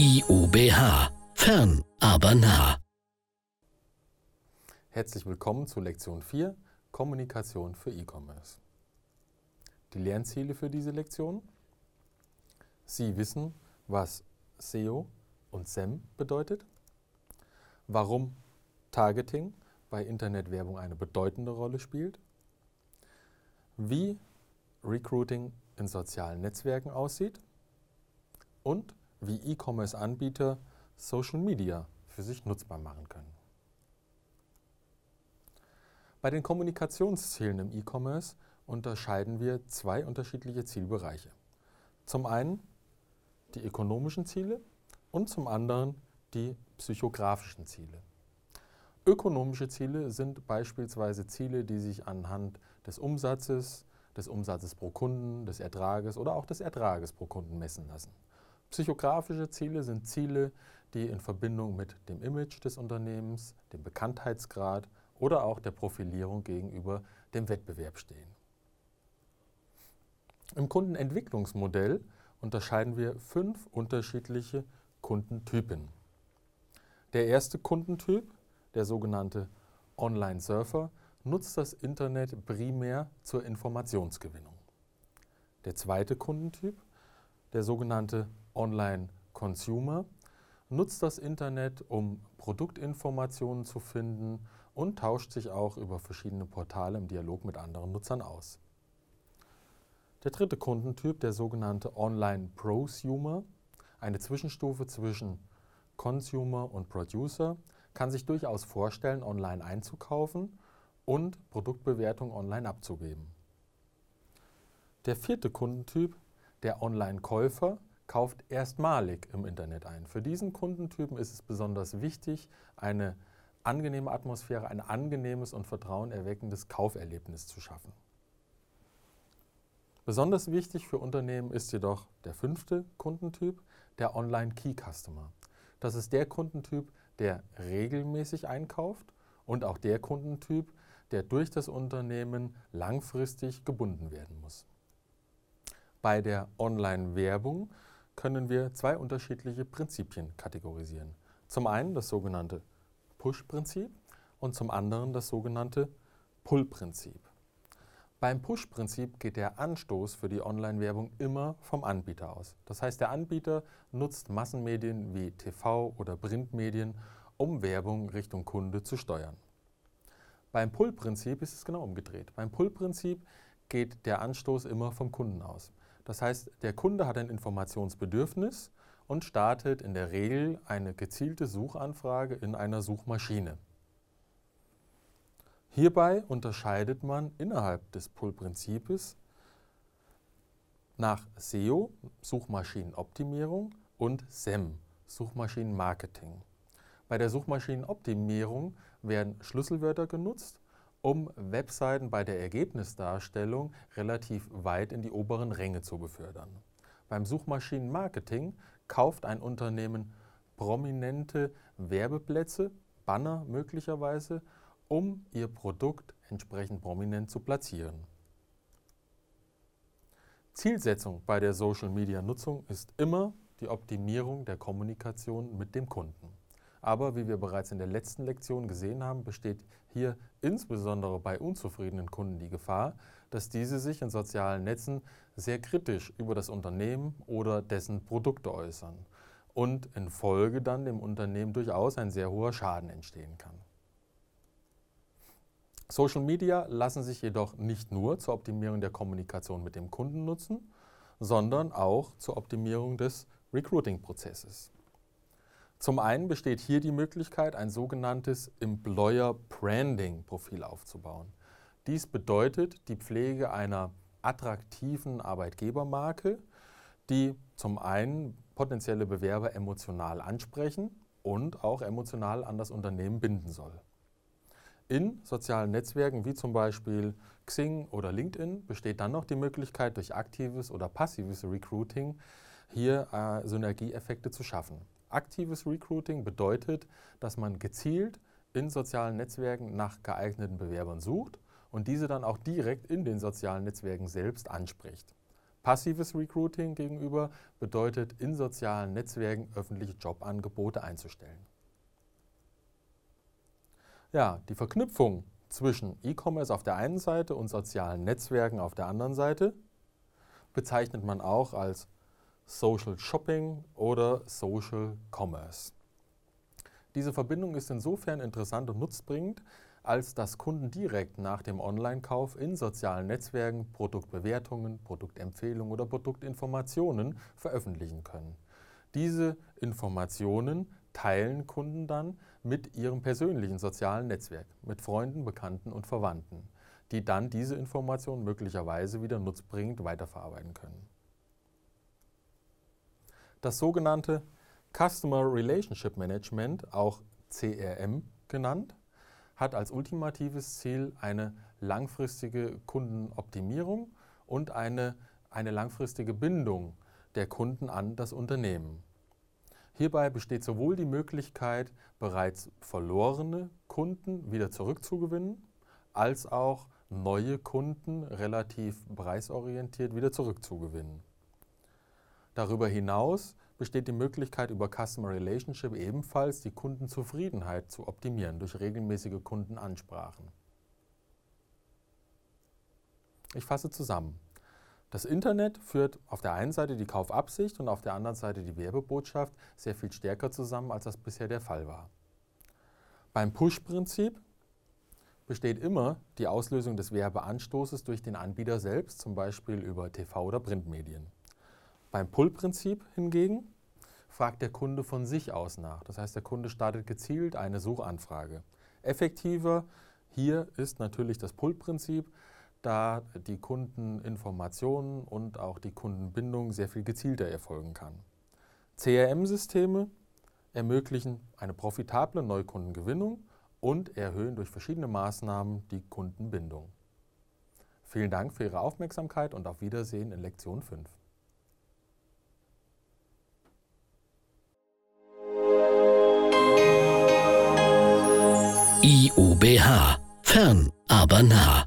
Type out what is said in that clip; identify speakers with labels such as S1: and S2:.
S1: IUBH. Fern, aber nah.
S2: Herzlich willkommen zu Lektion 4 Kommunikation für E-Commerce. Die Lernziele für diese Lektion. Sie wissen, was SEO und SEM bedeutet, warum Targeting bei Internetwerbung eine bedeutende Rolle spielt, wie Recruiting in sozialen Netzwerken aussieht und wie E-Commerce-Anbieter Social Media für sich nutzbar machen können. Bei den Kommunikationszielen im E-Commerce unterscheiden wir zwei unterschiedliche Zielbereiche. Zum einen die ökonomischen Ziele und zum anderen die psychografischen Ziele. Ökonomische Ziele sind beispielsweise Ziele, die sich anhand des Umsatzes, des Umsatzes pro Kunden, des Ertrages oder auch des Ertrages pro Kunden messen lassen. Psychografische Ziele sind Ziele, die in Verbindung mit dem Image des Unternehmens, dem Bekanntheitsgrad oder auch der Profilierung gegenüber dem Wettbewerb stehen. Im Kundenentwicklungsmodell unterscheiden wir fünf unterschiedliche Kundentypen. Der erste Kundentyp, der sogenannte Online-Surfer, nutzt das Internet primär zur Informationsgewinnung. Der zweite Kundentyp, der sogenannte Online-Consumer, nutzt das Internet, um Produktinformationen zu finden und tauscht sich auch über verschiedene Portale im Dialog mit anderen Nutzern aus. Der dritte Kundentyp, der sogenannte Online-Prosumer, eine Zwischenstufe zwischen Consumer und Producer, kann sich durchaus vorstellen, online einzukaufen und Produktbewertung online abzugeben. Der vierte Kundentyp, der Online-Käufer, kauft erstmalig im Internet ein. Für diesen Kundentypen ist es besonders wichtig, eine angenehme Atmosphäre, ein angenehmes und vertrauenerweckendes Kauferlebnis zu schaffen. Besonders wichtig für Unternehmen ist jedoch der fünfte Kundentyp, der Online Key Customer. Das ist der Kundentyp, der regelmäßig einkauft und auch der Kundentyp, der durch das Unternehmen langfristig gebunden werden muss. Bei der Online-Werbung können wir zwei unterschiedliche Prinzipien kategorisieren. Zum einen das sogenannte Push-Prinzip und zum anderen das sogenannte Pull-Prinzip. Beim Push-Prinzip geht der Anstoß für die Online-Werbung immer vom Anbieter aus. Das heißt, der Anbieter nutzt Massenmedien wie TV oder Printmedien, um Werbung Richtung Kunde zu steuern. Beim Pull-Prinzip ist es genau umgedreht. Beim Pull-Prinzip geht der Anstoß immer vom Kunden aus. Das heißt, der Kunde hat ein Informationsbedürfnis und startet in der Regel eine gezielte Suchanfrage in einer Suchmaschine. Hierbei unterscheidet man innerhalb des Pull-Prinzips nach SEO, Suchmaschinenoptimierung, und SEM, Suchmaschinenmarketing. Bei der Suchmaschinenoptimierung werden Schlüsselwörter genutzt, um Webseiten bei der Ergebnisdarstellung relativ weit in die oberen Ränge zu befördern. Beim Suchmaschinenmarketing kauft ein Unternehmen prominente Werbeplätze, Banner möglicherweise um ihr Produkt entsprechend prominent zu platzieren. Zielsetzung bei der Social-Media-Nutzung ist immer die Optimierung der Kommunikation mit dem Kunden. Aber wie wir bereits in der letzten Lektion gesehen haben, besteht hier insbesondere bei unzufriedenen Kunden die Gefahr, dass diese sich in sozialen Netzen sehr kritisch über das Unternehmen oder dessen Produkte äußern und in Folge dann dem Unternehmen durchaus ein sehr hoher Schaden entstehen kann. Social Media lassen sich jedoch nicht nur zur Optimierung der Kommunikation mit dem Kunden nutzen, sondern auch zur Optimierung des Recruiting-Prozesses. Zum einen besteht hier die Möglichkeit, ein sogenanntes Employer Branding Profil aufzubauen. Dies bedeutet die Pflege einer attraktiven Arbeitgebermarke, die zum einen potenzielle Bewerber emotional ansprechen und auch emotional an das Unternehmen binden soll. In sozialen Netzwerken wie zum Beispiel Xing oder LinkedIn besteht dann noch die Möglichkeit, durch aktives oder passives Recruiting hier äh, Synergieeffekte zu schaffen. Aktives Recruiting bedeutet, dass man gezielt in sozialen Netzwerken nach geeigneten Bewerbern sucht und diese dann auch direkt in den sozialen Netzwerken selbst anspricht. Passives Recruiting gegenüber bedeutet, in sozialen Netzwerken öffentliche Jobangebote einzustellen. Ja, die Verknüpfung zwischen E-Commerce auf der einen Seite und sozialen Netzwerken auf der anderen Seite bezeichnet man auch als Social Shopping oder Social Commerce. Diese Verbindung ist insofern interessant und nutzbringend, als dass Kunden direkt nach dem Online-Kauf in sozialen Netzwerken Produktbewertungen, Produktempfehlungen oder Produktinformationen veröffentlichen können. Diese Informationen teilen Kunden dann mit ihrem persönlichen sozialen Netzwerk, mit Freunden, Bekannten und Verwandten, die dann diese Informationen möglicherweise wieder nutzbringend weiterverarbeiten können. Das sogenannte Customer Relationship Management, auch CRM genannt, hat als ultimatives Ziel eine langfristige Kundenoptimierung und eine, eine langfristige Bindung der Kunden an das Unternehmen. Hierbei besteht sowohl die Möglichkeit, bereits verlorene Kunden wieder zurückzugewinnen, als auch neue Kunden relativ preisorientiert wieder zurückzugewinnen. Darüber hinaus besteht die Möglichkeit, über Customer Relationship ebenfalls die Kundenzufriedenheit zu optimieren durch regelmäßige Kundenansprachen. Ich fasse zusammen. Das Internet führt auf der einen Seite die Kaufabsicht und auf der anderen Seite die Werbebotschaft sehr viel stärker zusammen, als das bisher der Fall war. Beim Push-Prinzip besteht immer die Auslösung des Werbeanstoßes durch den Anbieter selbst, zum Beispiel über TV- oder Printmedien. Beim Pull-Prinzip hingegen fragt der Kunde von sich aus nach. Das heißt, der Kunde startet gezielt eine Suchanfrage. Effektiver hier ist natürlich das Pull-Prinzip da die Kundeninformationen und auch die Kundenbindung sehr viel gezielter erfolgen kann. CRM-Systeme ermöglichen eine profitable Neukundengewinnung und erhöhen durch verschiedene Maßnahmen die Kundenbindung. Vielen Dank für Ihre Aufmerksamkeit und auf Wiedersehen in Lektion 5.
S1: IUBH. Fern, aber nah.